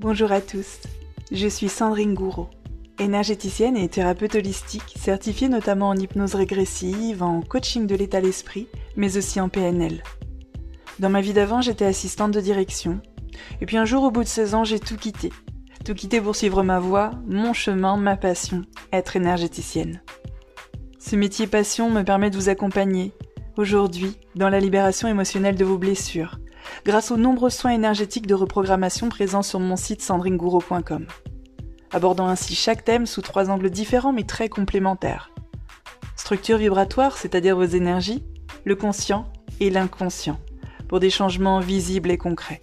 Bonjour à tous, je suis Sandrine Gouraud, énergéticienne et thérapeute holistique, certifiée notamment en hypnose régressive, en coaching de l'état d'esprit, mais aussi en PNL. Dans ma vie d'avant, j'étais assistante de direction, et puis un jour au bout de 16 ans, j'ai tout quitté. Tout quitté pour suivre ma voie, mon chemin, ma passion, être énergéticienne. Ce métier passion me permet de vous accompagner, aujourd'hui, dans la libération émotionnelle de vos blessures, grâce aux nombreux soins énergétiques de reprogrammation présents sur mon site sandringouro.com, abordant ainsi chaque thème sous trois angles différents mais très complémentaires. Structure vibratoire, c'est-à-dire vos énergies, le conscient et l'inconscient, pour des changements visibles et concrets.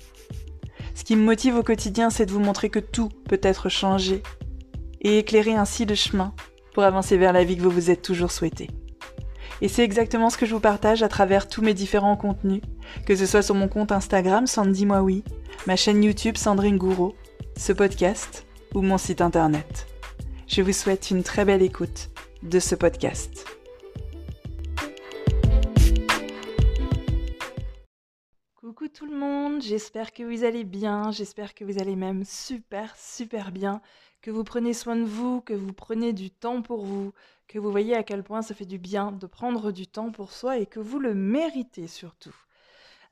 Ce qui me motive au quotidien, c'est de vous montrer que tout peut être changé et éclairer ainsi le chemin pour avancer vers la vie que vous vous êtes toujours souhaité. Et c'est exactement ce que je vous partage à travers tous mes différents contenus, que ce soit sur mon compte Instagram Sandy Moi ma chaîne YouTube Sandrine Gouraud, ce podcast ou mon site internet. Je vous souhaite une très belle écoute de ce podcast. Coucou tout le monde, j'espère que vous allez bien, j'espère que vous allez même super super bien, que vous prenez soin de vous, que vous prenez du temps pour vous, que vous voyez à quel point ça fait du bien de prendre du temps pour soi et que vous le méritez surtout.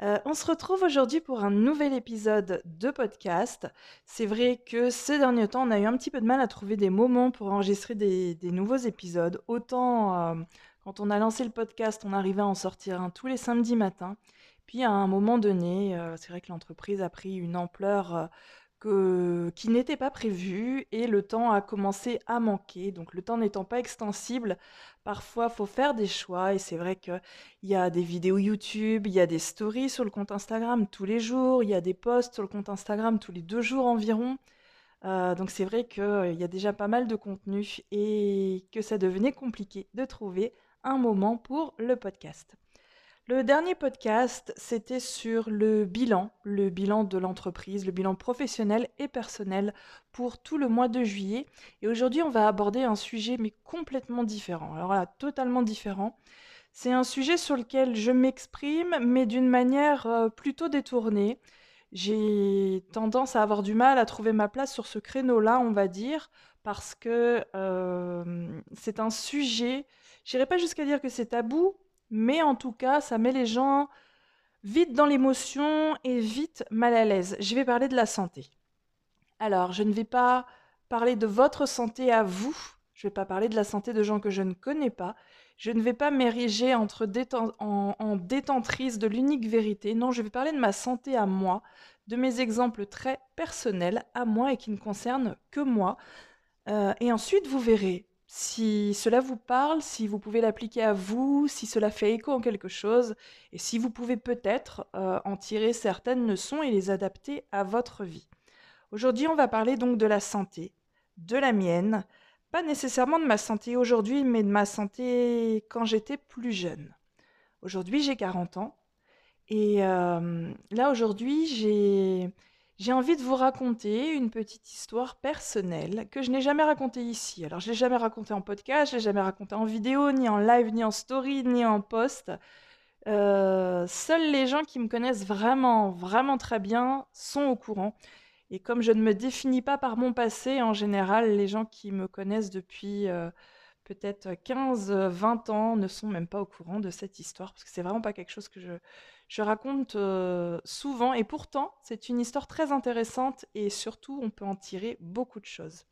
Euh, on se retrouve aujourd'hui pour un nouvel épisode de podcast. C'est vrai que ces derniers temps, on a eu un petit peu de mal à trouver des moments pour enregistrer des, nouveaux épisodes. Autant euh, quand on a lancé le podcast, on arrivait à en sortir un tous les samedis matins. Puis à un moment donné, euh, c'est vrai que l'entreprise a pris une ampleur qui n'était pas prévu et le temps a commencé à manquer. Donc le temps n'étant pas extensible, parfois il faut faire des choix et c'est vrai qu'il y a des vidéos YouTube, il y a des stories sur le compte Instagram tous les jours, il y a des posts sur le compte Instagram tous les deux jours environ. Euh, donc c'est vrai qu'il y a déjà pas mal de contenu et que ça devenait compliqué de trouver un moment pour le podcast. Le dernier podcast, c'était sur le bilan, le bilan de l'entreprise, le bilan professionnel et personnel pour tout le mois de juillet. Et aujourd'hui, on va aborder un sujet mais complètement différent. Alors là, totalement différent. C'est un sujet sur lequel je m'exprime, mais d'une manière euh, plutôt détournée. J'ai tendance à avoir du mal à trouver ma place sur ce créneau-là, on va dire, parce que euh, c'est un sujet, j'irai pas jusqu'à dire que c'est tabou, mais en tout cas, ça met les gens vite dans l'émotion et vite mal à l'aise. Je vais parler de la santé. Alors, je ne vais pas parler de votre santé à vous, je ne vais pas parler de la santé de gens que je ne connais pas, je ne vais pas m'ériger en, détentrice de l'unique vérité, non, je vais parler de ma santé à moi, de mes exemples très personnels à moi et qui ne concernent que moi. Euh, et ensuite, vous verrez, si cela vous parle, si vous pouvez l'appliquer à vous, si cela fait écho en quelque chose, et si vous pouvez peut-être euh, en tirer certaines leçons et les adapter à votre vie. Aujourd'hui, on va parler donc de la santé, de la mienne, pas nécessairement de ma santé aujourd'hui, mais de ma santé quand j'étais plus jeune. Aujourd'hui, j'ai 40 ans, et euh, là, aujourd'hui, j'ai j'ai envie de vous raconter une petite histoire personnelle que je n'ai jamais racontée ici. Alors, je l'ai jamais racontée en podcast, je l'ai jamais racontée en vidéo, ni en live, ni en story, ni en post. Euh, seuls les gens qui me connaissent vraiment, vraiment très bien sont au courant. Et comme je ne me définis pas par mon passé, en général, les gens qui me connaissent depuis euh, peut-être 15, 20 ans ne sont même pas au courant de cette histoire, parce que c'est vraiment pas quelque chose que je, je raconte euh, souvent et pourtant c'est une histoire très intéressante et surtout on peut en tirer beaucoup de choses.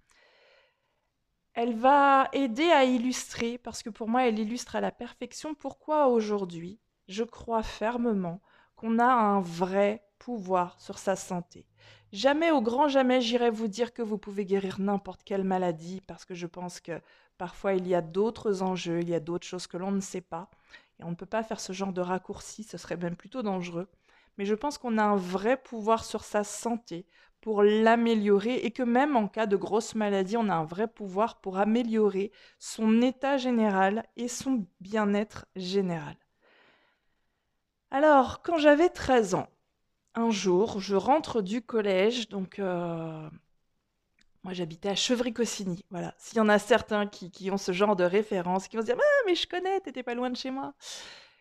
Elle va aider à illustrer, parce que pour moi elle illustre à la perfection pourquoi aujourd'hui je crois fermement qu'on a un vrai pouvoir sur sa santé. Jamais au grand jamais j'irai vous dire que vous pouvez guérir n'importe quelle maladie, parce que je pense que parfois il y a d'autres enjeux, il y a d'autres choses que l'on ne sait pas on ne peut pas faire ce genre de raccourci, ce serait même plutôt dangereux. Mais je pense qu'on a un vrai pouvoir sur sa santé pour l'améliorer et que même en cas de grosse maladie, on a un vrai pouvoir pour améliorer son état général et son bien-être général. Alors, quand j'avais 13 ans, un jour, je rentre du collège, donc euh, moi, j'habitais à Chevry-Cossigny. Voilà. S'il y en a certains qui, ont ce genre de référence, qui vont se dire Ah, mais je connais, t'étais pas loin de chez moi.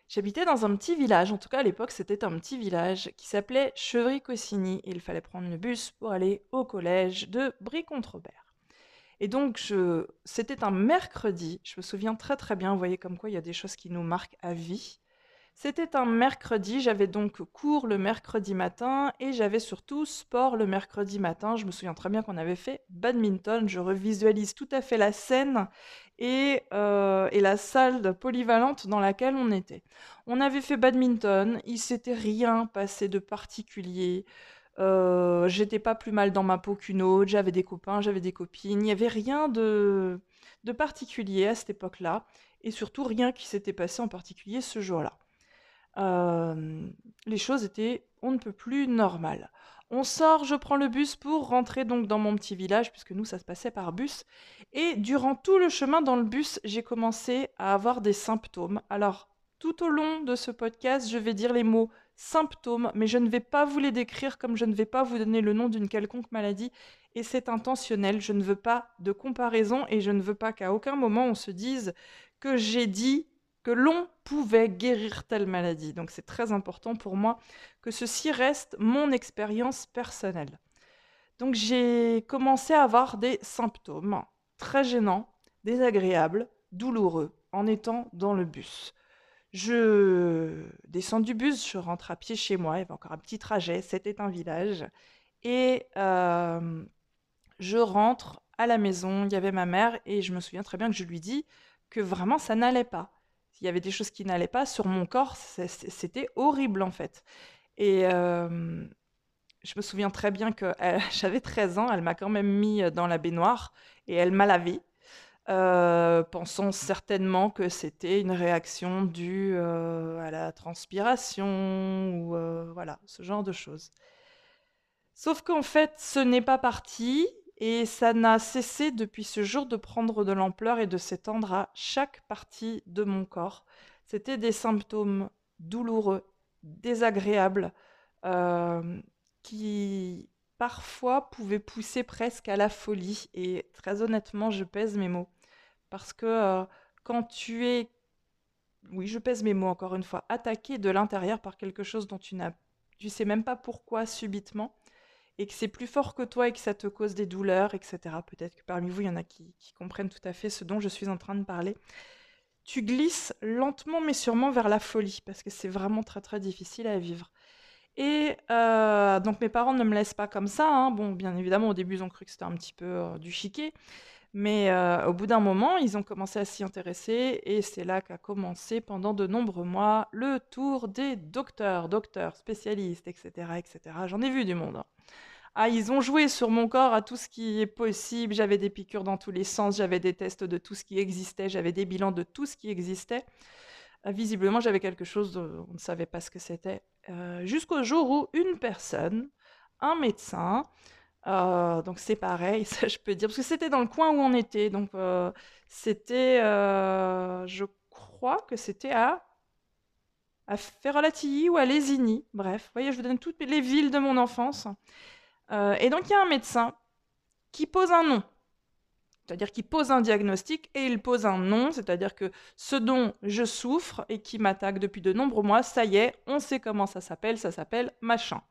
J'habitais dans un petit village, en tout cas à l'époque c'était un petit village qui s'appelait Chevry-Cossigny il fallait prendre le bus pour aller au collège de Brie-Contrebert. Et donc, c'était un mercredi, je me souviens très très bien, vous voyez comme quoi il y a des choses qui nous marquent à vie. C'était un mercredi, j'avais donc cours le mercredi matin et j'avais surtout sport le mercredi matin. Je me souviens très bien qu'on avait fait badminton, je revisualise tout à fait la scène et, euh, la salle polyvalente dans laquelle on était. On avait fait badminton, il s'était rien passé de particulier. Euh, j'étais pas plus mal dans ma peau qu'une autre, j'avais des copains, j'avais des copines, il n'y avait rien de particulier à cette époque-là, et surtout rien qui s'était passé en particulier ce jour-là. Euh, les choses étaient on ne peut plus normales. On sort, je prends le bus pour rentrer donc dans mon petit village, puisque nous ça se passait par bus, et durant tout le chemin dans le bus, j'ai commencé à avoir des symptômes. Alors, tout au long de ce podcast, je vais dire les mots symptômes, mais je ne vais pas vous les décrire comme je ne vais pas vous donner le nom d'une quelconque maladie, et c'est intentionnel, je ne veux pas de comparaison, et je ne veux pas qu'à aucun moment on se dise que j'ai dit que l'on pouvait guérir telle maladie. Donc c'est très important pour moi que ceci reste mon expérience personnelle. Donc j'ai commencé à avoir des symptômes très gênants, désagréables, douloureux en étant dans le bus. Je descends du bus, je rentre à pied chez moi, il y avait encore un petit trajet, c'était un village. Et euh, je rentre à la maison, il y avait ma mère, et je me souviens très bien que je lui dis que vraiment ça n'allait pas. Il y avait des choses qui n'allaient pas sur mon corps, c'était horrible en fait. Et je me souviens très bien que j'avais 13 ans, elle m'a quand même mis dans la baignoire et elle m'a lavé. Euh, pensant certainement que c'était une réaction due à la transpiration ou voilà, ce genre de choses. Sauf qu'en fait, ce n'est pas parti et ça n'a cessé depuis ce jour de prendre de l'ampleur et de s'étendre à chaque partie de mon corps. C'était des symptômes douloureux, désagréables, qui parfois pouvait pousser presque à la folie. Et très honnêtement, je pèse mes mots. Parce que euh, quand tu es, oui, je pèse mes mots encore une fois, attaqué de l'intérieur par quelque chose dont tu n'as, tu sais même pas pourquoi subitement, et que c'est plus fort que toi et que ça te cause des douleurs, etc. Peut-être que parmi vous, il y en a qui, comprennent tout à fait ce dont je suis en train de parler. Tu glisses lentement mais sûrement vers la folie, parce que c'est vraiment très très difficile à vivre. Et euh, donc mes parents ne me laissent pas comme ça. Hein. Bon, bien évidemment, au début, ils ont cru que c'était un petit peu euh, du chiquet. Mais euh, au bout d'un moment, ils ont commencé à s'y intéresser et c'est là qu'a commencé pendant de nombreux mois le tour des docteurs, docteurs, spécialistes, etc. etc. J'en ai vu du monde. Hein. Ah, ils ont joué sur mon corps à tout ce qui est possible. J'avais des piqûres dans tous les sens, j'avais des tests de tout ce qui existait, j'avais des bilans de tout ce qui existait. visiblement, j'avais quelque chose, on ne savait pas ce que c'était. Euh, jusqu'au jour où une personne, un médecin, euh, donc c'est pareil, ça je peux dire, parce que c'était dans le coin où on était, donc euh, c'était, je crois que c'était à, à ou à Lésigny, bref, vous voyez, je vous donne toutes les villes de mon enfance. Et donc il y a un médecin qui pose un nom, c'est-à-dire qu'il pose un diagnostic et il pose un nom, c'est-à-dire que ce dont je souffre et qui m'attaque depuis de nombreux mois, ça y est, on sait comment ça s'appelle, ça s'appelle machin.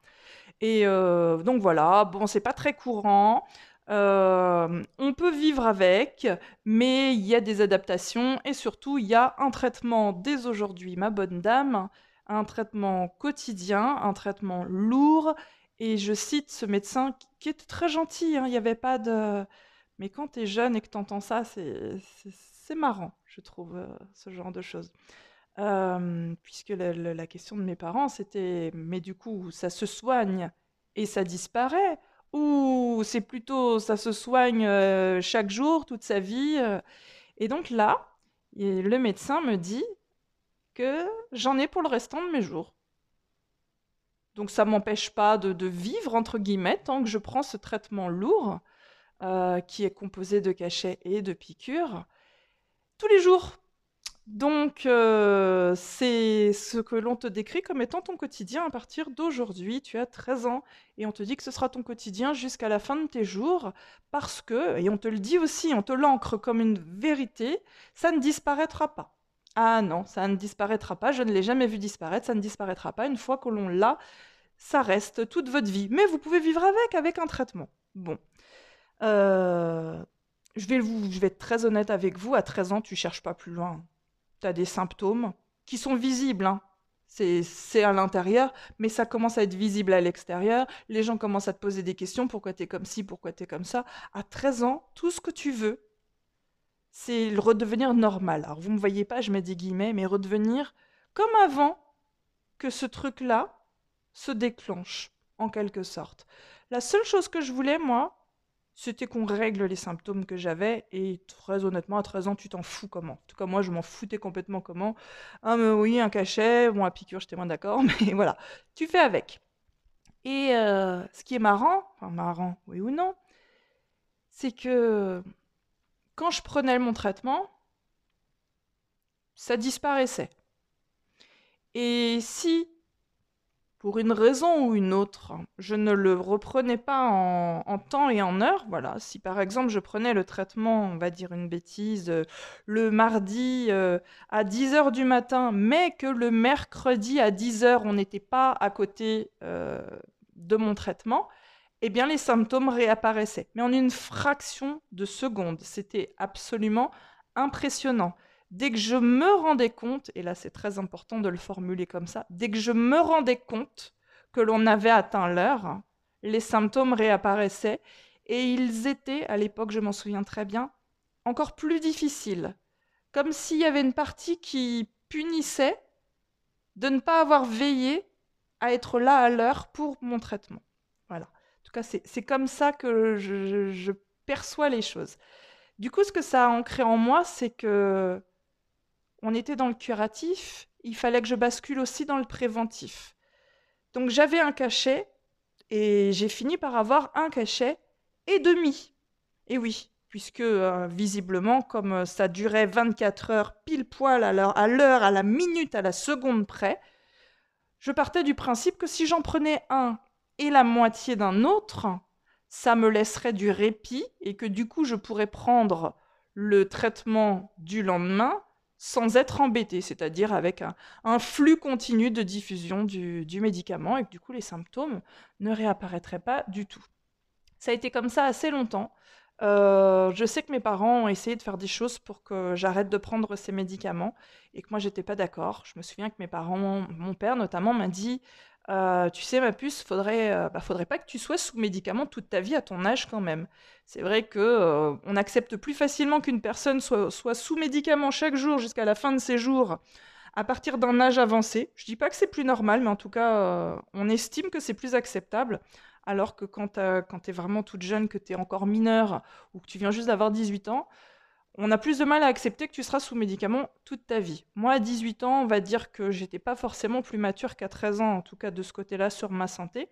Et euh, donc voilà, bon, c'est pas très courant. Euh, on peut vivre avec, mais il y a des adaptations et surtout il y a un traitement dès aujourd'hui, ma bonne dame, un traitement quotidien, un traitement lourd. Et je cite ce médecin qui était très gentil, hein, il n'y avait pas de mais quand tu es jeune et que tu entends ça, c'est marrant, je trouve, euh, ce genre de choses. Euh, puisque la, question de mes parents, c'était, mais du coup, ça se soigne et ça disparaît? Ou c'est plutôt, ça se soigne euh, chaque jour, toute sa vie Et donc là, le médecin me dit que j'en ai pour le restant de mes jours. Donc ça m'empêche pas de, vivre, entre guillemets, tant que je prends ce traitement lourd. Euh, qui est composé de cachets et de piqûres, tous les jours. Donc, euh, c'est ce que l'on te décrit comme étant ton quotidien à partir d'aujourd'hui. Tu as 13 ans et on te dit que ce sera ton quotidien jusqu'à la fin de tes jours parce que, et on te le dit aussi, on te l'ancre comme une vérité, ça ne disparaîtra pas. Ah non, ça ne disparaîtra pas, je ne l'ai jamais vu disparaître, ça ne disparaîtra pas. Une fois que l'on l'a, ça reste toute votre vie. Mais vous pouvez vivre avec, avec un traitement. Bon. Euh, je, vais être très honnête avec vous, à 13 ans, tu cherches pas plus loin. Tu as des symptômes qui sont visibles. Hein. C'est à l'intérieur, mais ça commence à être visible à l'extérieur. Les gens commencent à te poser des questions. Pourquoi tu es comme ci? Pourquoi tu es comme ça? À 13 ans, tout ce que tu veux, c'est redevenir normal. Alors vous ne me voyez pas, je mets des guillemets, mais redevenir comme avant que ce truc-là se déclenche, en quelque sorte. La seule chose que je voulais, moi, c'était qu'on règle les symptômes que j'avais, et très honnêtement, à 13 ans, tu t'en fous comment. En tout cas, moi, je m'en foutais complètement comment. Ah, mais oui, un cachet, bon, à piqûre, j'étais moins d'accord, mais voilà, tu fais avec. Et euh, ce qui est marrant, enfin marrant, oui ou non, c'est que quand je prenais mon traitement, ça disparaissait. Et si, pour une raison ou une autre, je ne le reprenais pas en, temps et en heure, voilà, si par exemple je prenais le traitement, on va dire une bêtise, euh, le mardi euh, à 10h du matin, mais que le mercredi à 10h, on n'était pas à côté euh, de mon traitement, eh bien les symptômes réapparaissaient. Mais en une fraction de seconde. C'était absolument impressionnant. Dès que je me rendais compte, et là c'est très important de le formuler comme ça, dès que je me rendais compte que l'on avait atteint l'heure, les symptômes réapparaissaient et ils étaient, à l'époque je m'en souviens très bien, encore plus difficiles. Comme s'il y avait une partie qui punissait de ne pas avoir veillé à être là à l'heure pour mon traitement. Voilà tout cas, c'est comme ça que je, perçois les choses. Du coup, ce que ça a ancré en moi, c'est que on était dans le curatif, il fallait que je bascule aussi dans le préventif. Donc j'avais un cachet et j'ai fini par avoir un cachet et demi. Et oui, puisque euh, visiblement, comme ça durait 24 heures pile poil à l'heure, à la minute, à la seconde près, je partais du principe que si j'en prenais un et la moitié d'un autre, ça me laisserait du répit et que du coup je pourrais prendre le traitement du lendemain sans être embêté, c'est-à-dire avec un, flux continu de diffusion du, médicament et que du coup les symptômes ne réapparaîtraient pas du tout. Ça a été comme ça assez longtemps. Euh, je sais que mes parents ont essayé de faire des choses pour que j'arrête de prendre ces médicaments et que moi j'étais pas d'accord. Je me souviens que mes parents, mon père notamment, m'a dit euh, tu sais, ma puce, faudrait, euh, bah, faudrait pas que tu sois sous médicament toute ta vie à ton âge quand même. C'est vrai que euh, on accepte plus facilement qu'une personne soit, sous médicament chaque jour jusqu'à la fin de ses jours à partir d'un âge avancé. Je dis pas que c'est plus normal, mais en tout cas, on estime que c'est plus acceptable. Alors que quand, quand tu es vraiment toute jeune, que tu es encore mineure ou que tu viens juste d'avoir 18 ans, on a plus de mal à accepter que tu seras sous médicament toute ta vie. Moi, à 18 ans, on va dire que j'étais pas forcément plus mature qu'à 13 ans, en tout cas de ce côté-là, sur ma santé.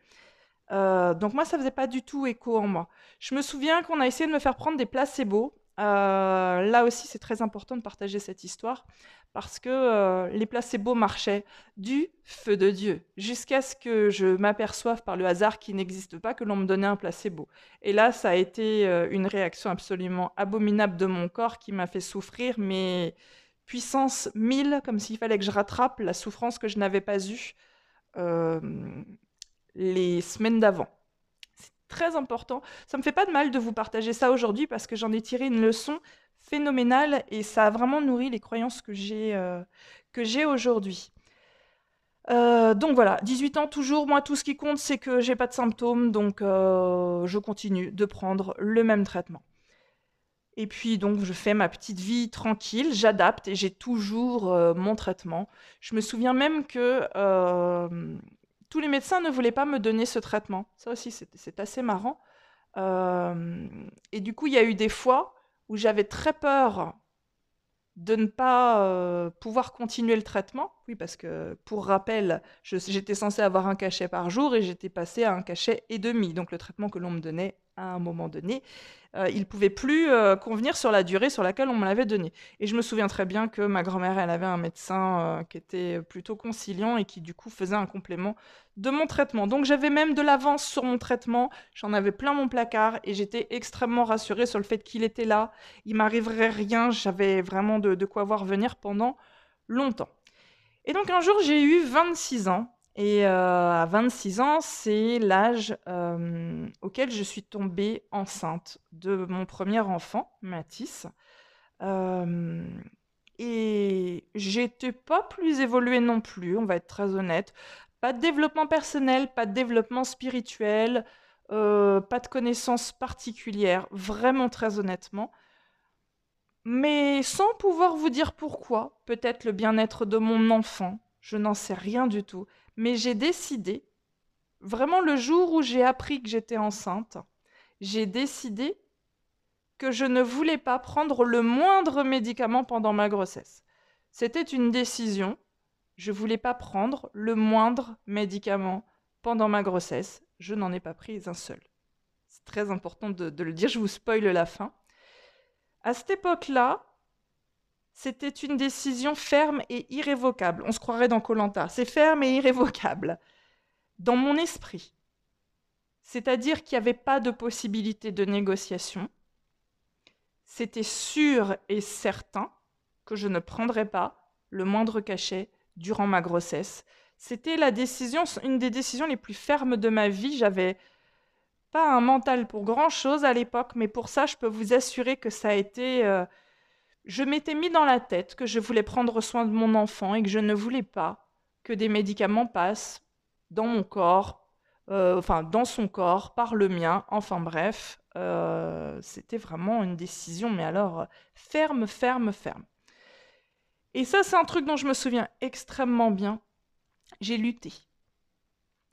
Euh, donc moi, ça faisait pas du tout écho en moi. Je me souviens qu'on a essayé de me faire prendre des placebos. Euh, là aussi, c'est très important de partager cette histoire parce que euh, les placebos marchaient du feu de Dieu jusqu'à ce que je m'aperçoive par le hasard qu'il n'existe pas que l'on me donnait un placebo. Et là, ça a été euh, une réaction absolument abominable de mon corps qui m'a fait souffrir, mais puissance 1000, comme s'il fallait que je rattrape la souffrance que je n'avais pas eue les semaines d'avant très important. Ça me fait pas de mal de vous partager ça aujourd'hui parce que j'en ai tiré une leçon phénoménale et ça a vraiment nourri les croyances que j'ai euh, que j'ai aujourd'hui. Euh, donc voilà, 18 ans toujours, moi tout ce qui compte c'est que j'ai pas de symptômes, donc euh, je continue de prendre le même traitement. Et puis donc je fais ma petite vie tranquille, j'adapte et j'ai toujours mon traitement. Je me souviens même que tous les médecins ne voulaient pas me donner ce traitement. Ça aussi, c'est assez marrant. Euh, et du coup, il y a eu des fois où j'avais très peur de ne pas euh, pouvoir continuer le traitement. Oui, parce que pour rappel, j'étais censée avoir un cachet par jour et j'étais passée à un cachet et demi. Donc le traitement que l'on me donnait à un moment donné, euh, il ne pouvait plus euh, convenir sur la durée sur laquelle on me l'avait donné. Et je me souviens très bien que ma grand-mère, elle avait un médecin euh, qui était plutôt conciliant et qui du coup faisait un complément de mon traitement. Donc j'avais même de l'avance sur mon traitement, j'en avais plein mon placard et j'étais extrêmement rassurée sur le fait qu'il était là, il m'arriverait rien, j'avais vraiment de, de, quoi voir venir pendant longtemps. Et donc un jour, j'ai eu 26 ans. Et euh, à 26 ans, c'est l'âge euh, auquel je suis tombée enceinte de mon premier enfant, Mathis. Euh, et j'étais pas plus évoluée non plus, on va être très honnête. Pas de développement personnel, pas de développement spirituel, euh, pas de connaissances particulières, vraiment très honnêtement. Mais sans pouvoir vous dire pourquoi, peut-être le bien-être de mon enfant, je n'en sais rien du tout. Mais j'ai décidé, vraiment le jour où j'ai appris que j'étais enceinte, j'ai décidé que je ne voulais pas prendre le moindre médicament pendant ma grossesse. C'était une décision. Je voulais pas prendre le moindre médicament pendant ma grossesse. Je n'en ai pas pris un seul. C'est très important de, de le dire, je vous spoil la fin. À cette époque-là, c'était une décision ferme et irrévocable. On se croirait dans Colanta. C'est ferme et irrévocable. Dans mon esprit. C'est-à-dire qu'il n'y avait pas de possibilité de négociation. C'était sûr et certain que je ne prendrais pas le moindre cachet durant ma grossesse. C'était la décision, une des décisions les plus fermes de ma vie. J'avais pas un mental pour grand chose à l'époque, mais pour ça, je peux vous assurer que ça a été. Euh, je m'étais mis dans la tête que je voulais prendre soin de mon enfant et que je ne voulais pas que des médicaments passent dans mon corps, euh, enfin dans son corps, par le mien. Enfin bref, euh, c'était vraiment une décision, mais alors ferme, ferme, ferme. Et ça, c'est un truc dont je me souviens extrêmement bien. J'ai lutté.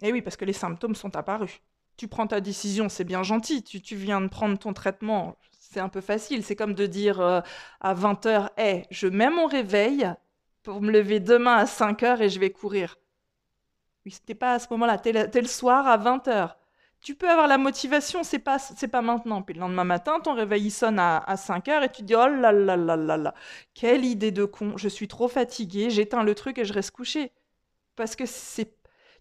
Et oui, parce que les symptômes sont apparus tu prends ta décision, c'est bien gentil, tu, viens de prendre ton traitement, c'est un peu facile. C'est comme de dire euh, à 20h, hey, je mets mon réveil pour me lever demain à 5h et je vais courir. Oui, c'était pas à ce moment-là, t'es le, soir à 20h. Tu peux avoir la motivation, c'est pas, c'est pas maintenant. Puis le lendemain matin, ton réveil sonne à, à 5h et tu dis Oh là là là là là, quelle idée de con, je suis trop fatiguée, j'éteins le truc et je reste couché. Parce que c'est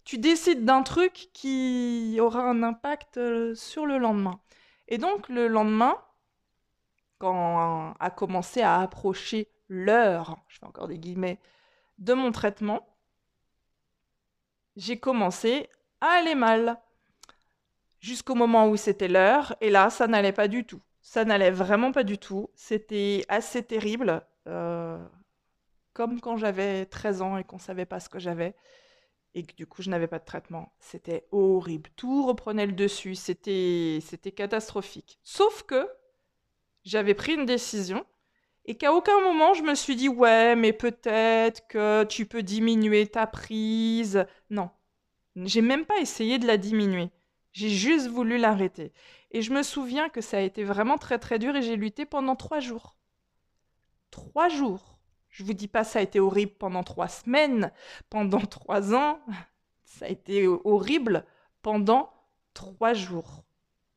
tu décides d'un truc qui aura un impact euh, sur le lendemain. Et donc le lendemain, quand a commencé à approcher l'heure, je fais encore des guillemets, de mon traitement, j'ai commencé à aller mal. Jusqu'au moment où c'était l'heure, et là, ça n'allait pas du tout. Ça n'allait vraiment pas du tout. C'était assez terrible, euh, comme quand j'avais 13 ans et qu'on ne savait pas ce que j'avais et que du coup je n'avais pas de traitement. C'était horrible. Tout reprenait le dessus. C'était, c'était catastrophique. Sauf que j'avais pris une décision et qu'à aucun moment je me suis dit ouais mais peut-être que tu peux diminuer ta prise. Non. J'ai même pas essayé de la diminuer. J'ai juste voulu l'arrêter. Et je me souviens que ça a été vraiment très très dur et j'ai lutté pendant trois jours. Trois jours je vous dis pas ça a été horrible pendant trois semaines, pendant trois ans. Ça a été horrible pendant trois jours.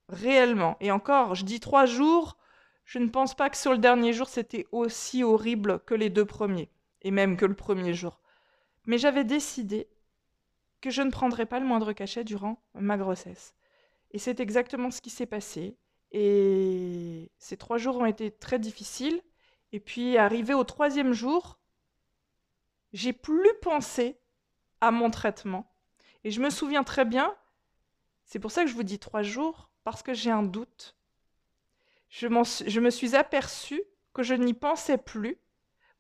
Réellement. Et encore, je dis trois jours, je ne pense pas que sur le dernier jour c'était aussi horrible que les deux premiers, et même que le premier jour. Mais j'avais décidé que je ne prendrais pas le moindre cachet durant ma grossesse. Et c'est exactement ce qui s'est passé. Et ces trois jours ont été très difficiles, et puis, arrivé au troisième jour, j'ai plus pensé à mon traitement. Et je me souviens très bien, c'est pour ça que je vous dis trois jours, parce que j'ai un doute. Je, me suis aperçue que je n'y pensais plus.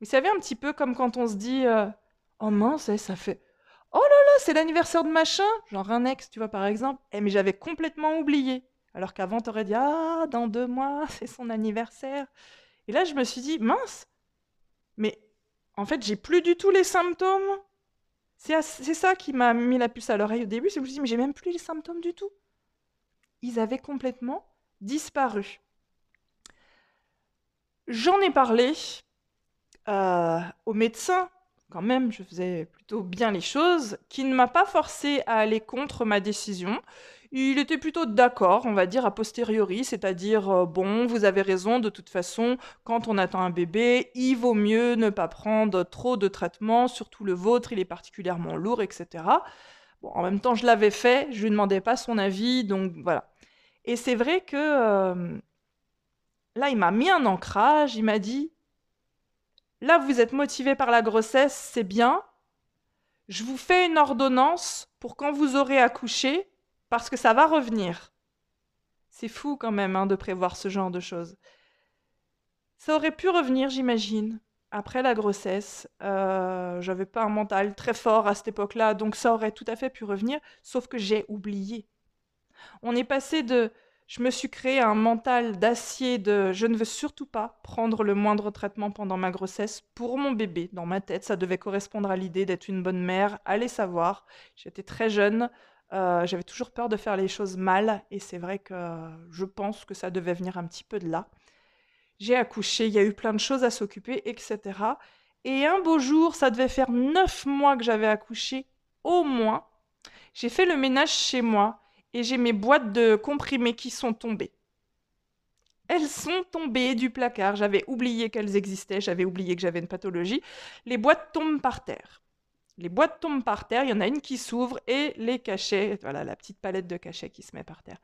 Vous savez, un petit peu comme quand on se dit euh, Oh mince, ça fait. Oh là là, c'est l'anniversaire de machin Genre un ex, tu vois, par exemple. Eh, mais j'avais complètement oublié. Alors qu'avant, t'aurais dit Ah, dans deux mois, c'est son anniversaire. Et là, je me suis dit, mince, mais en fait, j'ai plus du tout les symptômes. C'est ça qui m'a mis la puce à l'oreille au début. Je me suis dit, mais j'ai même plus les symptômes du tout. Ils avaient complètement disparu. J'en ai parlé euh, au médecin, quand même, je faisais plutôt bien les choses, qui ne m'a pas forcé à aller contre ma décision. Il était plutôt d'accord, on va dire, a posteriori, c'est-à-dire, euh, bon, vous avez raison, de toute façon, quand on attend un bébé, il vaut mieux ne pas prendre trop de traitements, surtout le vôtre, il est particulièrement lourd, etc. Bon, en même temps, je l'avais fait, je lui demandais pas son avis, donc voilà. Et c'est vrai que euh, là, il m'a mis un ancrage, il m'a dit, là, vous êtes motivé par la grossesse, c'est bien. Je vous fais une ordonnance pour quand vous aurez accouché, parce que ça va revenir. C'est fou quand même hein, de prévoir ce genre de choses. Ça aurait pu revenir, j'imagine, après la grossesse. Euh, J'avais pas un mental très fort à cette époque-là, donc ça aurait tout à fait pu revenir, sauf que j'ai oublié. On est passé de je me suis créé un mental d'acier de je ne veux surtout pas prendre le moindre traitement pendant ma grossesse pour mon bébé. Dans ma tête, ça devait correspondre à l'idée d'être une bonne mère. Allez savoir. J'étais très jeune. Euh, j'avais toujours peur de faire les choses mal. Et c'est vrai que je pense que ça devait venir un petit peu de là. J'ai accouché, il y a eu plein de choses à s'occuper, etc. Et un beau jour, ça devait faire neuf mois que j'avais accouché, au moins. J'ai fait le ménage chez moi et j'ai mes boîtes de comprimés qui sont tombées. Elles sont tombées du placard. J'avais oublié qu'elles existaient, j'avais oublié que j'avais une pathologie. Les boîtes tombent par terre. Les boîtes tombent par terre, il y en a une qui s'ouvre et les cachets, voilà la petite palette de cachets qui se met par terre.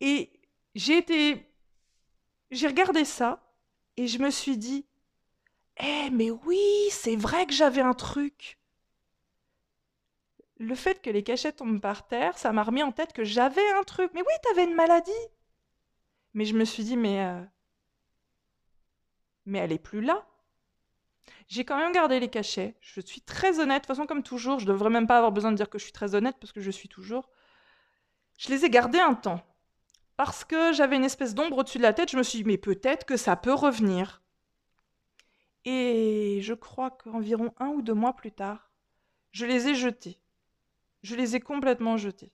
Et j'ai été. J'ai regardé ça et je me suis dit Eh, mais oui, c'est vrai que j'avais un truc le fait que les cachets tombent par terre, ça m'a remis en tête que j'avais un truc. Mais oui, t'avais une maladie. Mais je me suis dit, mais. Euh, mais elle est plus là. J'ai quand même gardé les cachets. Je suis très honnête. De toute façon, comme toujours, je devrais même pas avoir besoin de dire que je suis très honnête parce que je suis toujours. Je les ai gardés un temps. Parce que j'avais une espèce d'ombre au-dessus de la tête. Je me suis dit, mais peut-être que ça peut revenir. Et je crois qu'environ un ou deux mois plus tard, je les ai jetés. Je les ai complètement jetés.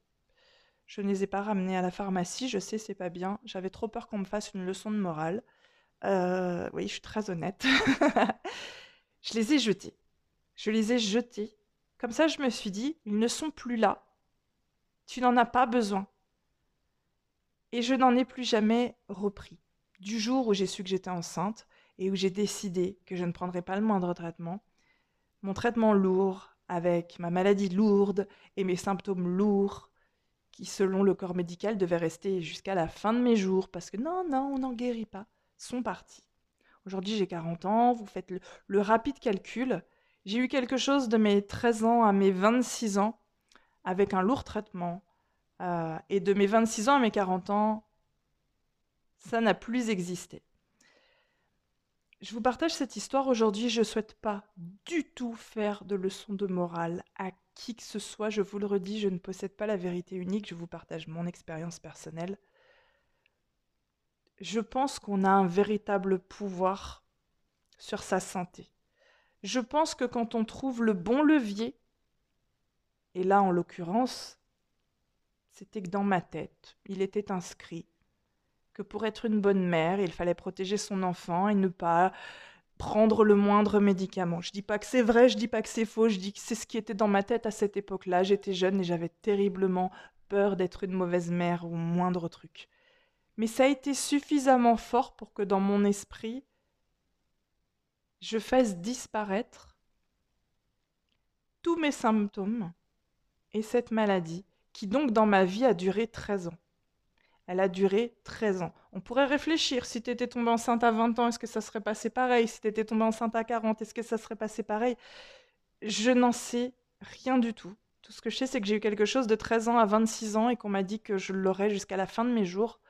Je ne les ai pas ramenés à la pharmacie, je sais, c'est pas bien. J'avais trop peur qu'on me fasse une leçon de morale. Euh, oui, je suis très honnête. je les ai jetés. Je les ai jetés. Comme ça, je me suis dit, ils ne sont plus là. Tu n'en as pas besoin. Et je n'en ai plus jamais repris. Du jour où j'ai su que j'étais enceinte et où j'ai décidé que je ne prendrais pas le moindre traitement, mon traitement lourd, avec ma maladie lourde et mes symptômes lourds, qui selon le corps médical devaient rester jusqu'à la fin de mes jours, parce que non, non, on n'en guérit pas, sont partis. Aujourd'hui j'ai 40 ans, vous faites le, rapide calcul, j'ai eu quelque chose de mes 13 ans à mes 26 ans, avec un lourd traitement, euh, et de mes 26 ans à mes 40 ans, ça n'a plus existé. Je vous partage cette histoire aujourd'hui. Je ne souhaite pas du tout faire de leçon de morale à qui que ce soit. Je vous le redis, je ne possède pas la vérité unique. Je vous partage mon expérience personnelle. Je pense qu'on a un véritable pouvoir sur sa santé. Je pense que quand on trouve le bon levier, et là en l'occurrence, c'était que dans ma tête, il était inscrit que pour être une bonne mère, il fallait protéger son enfant et ne pas prendre le moindre médicament. Je dis pas que c'est vrai, je dis pas que c'est faux, je dis que c'est ce qui était dans ma tête à cette époque-là. J'étais jeune et j'avais terriblement peur d'être une mauvaise mère ou moindre truc. Mais ça a été suffisamment fort pour que dans mon esprit, je fasse disparaître tous mes symptômes et cette maladie qui donc dans ma vie a duré 13 ans. Elle a duré 13 ans. On pourrait réfléchir, si tu étais tombée enceinte à 20 ans, est-ce que ça serait passé pareil? Si tu étais tombée enceinte à 40, est-ce que ça serait passé pareil? Je n'en sais rien du tout. Tout ce que je sais, c'est que j'ai eu quelque chose de 13 ans à 26 ans et qu'on m'a dit que je l'aurais jusqu'à la fin de mes jours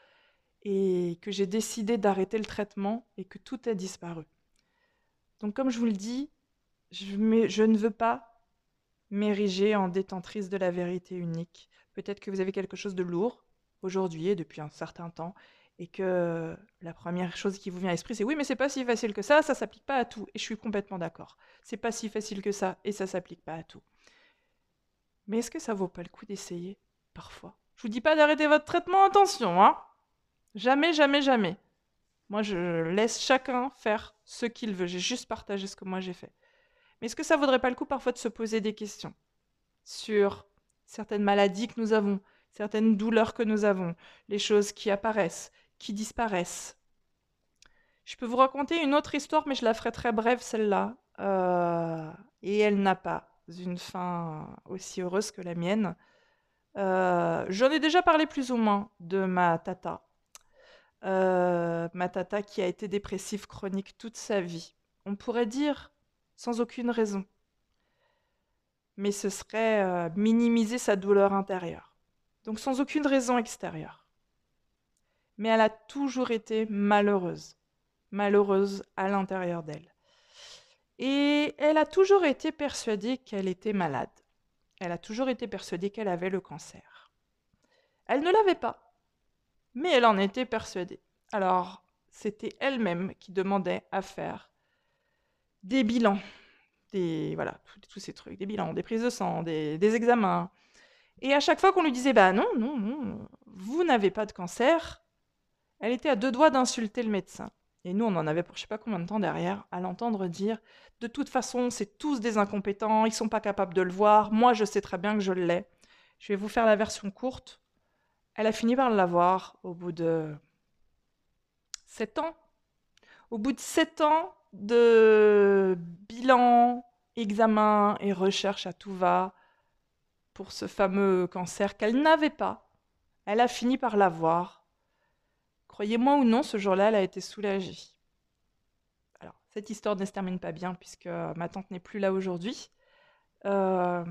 et que j'ai décidé d'arrêter le traitement et que tout a disparu. Donc comme je vous le dis, je, ne veux pas m'ériger en détentrice de la vérité unique. Peut-être que vous avez quelque chose de lourd, aujourd'hui et depuis un certain temps, et que la première chose qui vous vient à l'esprit, c'est oui, mais c'est pas si facile que ça, ça s'applique pas à tout. Et je suis complètement d'accord. C'est pas si facile que ça, et ça s'applique pas à tout. Mais est-ce que ça vaut pas le coup d'essayer Parfois? Je vous dis pas d'arrêter votre traitement, attention, hein Jamais, jamais, jamais. Moi, je laisse chacun faire ce qu'il veut. J'ai juste partagé ce que moi j'ai fait. Mais est-ce que ça vaudrait pas le coup parfois de se poser des questions sur certaines maladies que nous avons, certaines douleurs que nous avons, les choses qui apparaissent, qui disparaissent. Je peux vous raconter une autre histoire, mais je la ferai très brève celle-là. Euh, et elle n'a pas une fin aussi heureuse que la mienne. Euh, j'en ai déjà parlé plus ou moins de ma tata. Euh, ma tata qui a été dépressive chronique toute sa vie. on pourrait dire sans aucune raison. Mais ce serait minimiser sa douleur intérieure. Donc sans aucune raison extérieure. Mais elle a toujours été malheureuse. Malheureuse à l'intérieur d'elle. Et elle a toujours été persuadée qu'elle était malade. Elle a toujours été persuadée qu'elle avait le cancer. Elle ne l'avait pas, mais elle en était persuadée. Alors, c'était elle-même qui demandait à faire des bilans, des voilà, tous, ces trucs, des bilans, des prises de sang, des, des examens. Et à chaque fois qu'on lui disait bah non, non, non, vous n'avez pas de cancer, elle était à deux doigts d'insulter le médecin. Et nous, on en avait pour je sais pas combien de temps derrière à l'entendre dire De toute façon, c'est tous des incompétents, ils sont pas capables de le voir, moi je sais très bien que je l'ai. Je vais vous faire la version courte. Elle a fini par l'avoir au bout de sept ans. Au bout de sept ans de bilan, examen et recherche à tout va pour ce fameux cancer qu'elle n'avait pas, elle a fini par l'avoir Croyez-moi ou non, ce jour-là, elle a été soulagée. Alors, cette histoire ne se termine pas bien puisque ma tante n'est plus là aujourd'hui. Euh,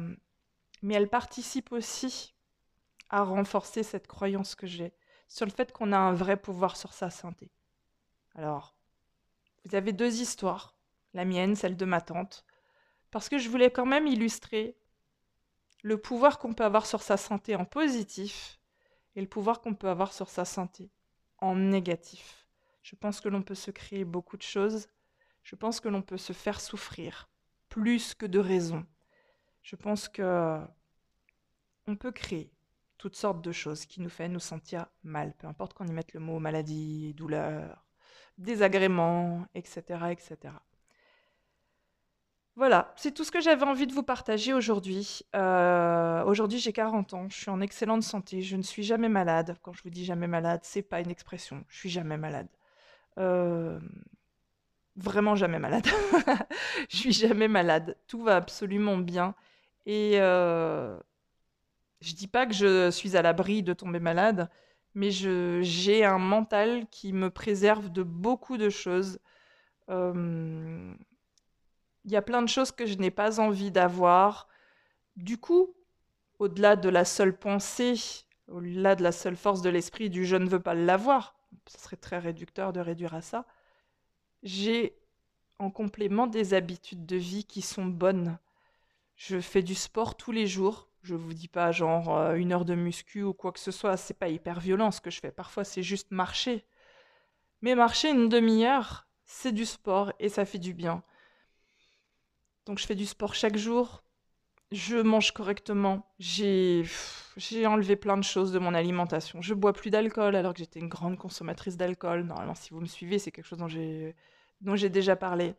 mais elle participe aussi à renforcer cette croyance que j'ai sur le fait qu'on a un vrai pouvoir sur sa santé. Alors, vous avez deux histoires, la mienne, celle de ma tante, parce que je voulais quand même illustrer le pouvoir qu'on peut avoir sur sa santé en positif et le pouvoir qu'on peut avoir sur sa santé en négatif. Je pense que l'on peut se créer beaucoup de choses. Je pense que l'on peut se faire souffrir plus que de raison. Je pense que on peut créer toutes sortes de choses qui nous font nous sentir mal, peu importe qu'on y mette le mot maladie, douleur, désagrément, etc., etc. Voilà, c'est tout ce que j'avais envie de vous partager aujourd'hui. Euh, aujourd'hui, j'ai 40 ans, je suis en excellente santé, je ne suis jamais malade. Quand je vous dis jamais malade, c'est pas une expression, je suis jamais malade. Euh, vraiment jamais malade. je suis jamais malade, tout va absolument bien. Et euh, je dis pas que je suis à l'abri de tomber malade, mais j'ai un mental qui me préserve de beaucoup de choses. Il y a plein de choses que je n'ai pas envie d'avoir. Du coup, au-delà de la seule pensée, au-delà de la seule force de l'esprit du je ne veux pas l'avoir, ce serait très réducteur de réduire à ça, j'ai en complément des habitudes de vie qui sont bonnes. Je fais du sport tous les jours. Je vous dis pas genre euh, une heure de muscu ou quoi que ce soit, c'est pas hyper violent ce que je fais. Parfois c'est juste marcher. Mais marcher une demi-heure, c'est du sport et ça fait du bien. Donc je fais du sport chaque jour. Je mange correctement. J'ai enlevé plein de choses de mon alimentation. Je bois plus d'alcool alors que j'étais une grande consommatrice d'alcool. Normalement, si vous me suivez, c'est quelque chose dont j'ai déjà parlé.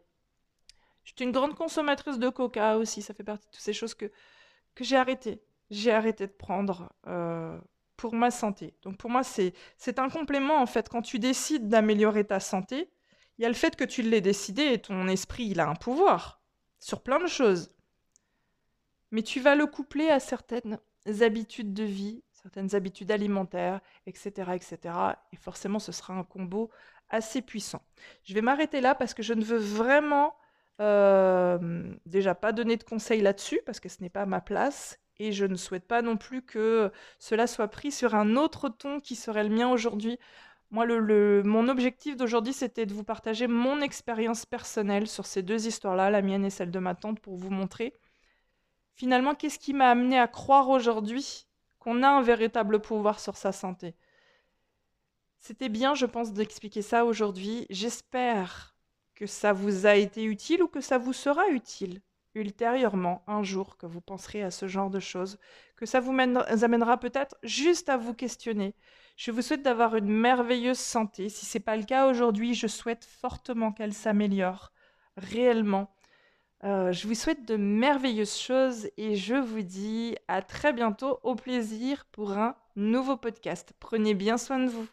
J'étais une grande consommatrice de coca aussi. Ça fait partie de toutes ces choses que, que j'ai arrêté. J'ai arrêté de prendre euh, pour ma santé. Donc pour moi, c'est un complément en fait. Quand tu décides d'améliorer ta santé, il y a le fait que tu l'aies décidé et ton esprit, il a un pouvoir sur plein de choses. Mais tu vas le coupler à certaines habitudes de vie, certaines habitudes alimentaires, etc., etc. Et forcément, ce sera un combo assez puissant. Je vais m'arrêter là parce que je ne veux vraiment euh, déjà pas donner de conseils là-dessus parce que ce n'est pas ma place et je ne souhaite pas non plus que cela soit pris sur un autre ton qui serait le mien aujourd'hui moi, mon objectif d'aujourd'hui, c'était de vous partager mon expérience personnelle sur ces deux histoires-là, la mienne et celle de ma tante, pour vous montrer finalement qu'est-ce qui m'a amené à croire aujourd'hui qu'on a un véritable pouvoir sur sa santé. C'était bien, je pense, d'expliquer ça aujourd'hui. J'espère que ça vous a été utile ou que ça vous sera utile ultérieurement, un jour, que vous penserez à ce genre de choses, que ça vous amènera peut-être juste à vous questionner je vous souhaite d'avoir une merveilleuse santé. Si ce n'est pas le cas aujourd'hui, je souhaite fortement qu'elle s'améliore réellement. Euh, je vous souhaite de merveilleuses choses et je vous dis à très bientôt au plaisir pour un nouveau podcast. Prenez bien soin de vous.